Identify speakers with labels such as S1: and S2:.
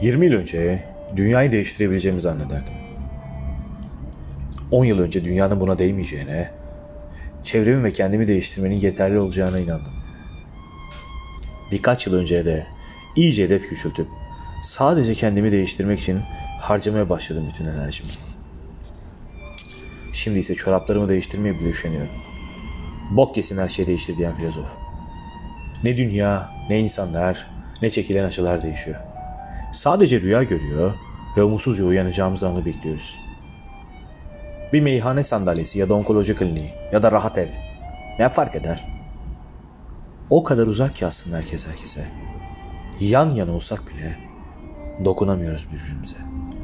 S1: 20 yıl önce dünyayı değiştirebileceğimi zannederdim. 10 yıl önce dünyanın buna değmeyeceğine, çevremi ve kendimi değiştirmenin yeterli olacağına inandım. Birkaç yıl önce de iyice hedef küçültüp sadece kendimi değiştirmek için harcamaya başladım bütün enerjimi. Şimdi ise çoraplarımı değiştirmeye bile üşeniyorum. Bok kesin her şeyi değiştir diyen filozof. Ne dünya, ne insanlar, ne çekilen açılar değişiyor. Sadece rüya görüyor ve umutsuzca uyanacağımız anı bekliyoruz. Bir meyhane sandalyesi ya da onkoloji kliniği ya da rahat ev. Ne fark eder? O kadar uzak ki aslında herkes herkese. Yan yana olsak bile dokunamıyoruz birbirimize.''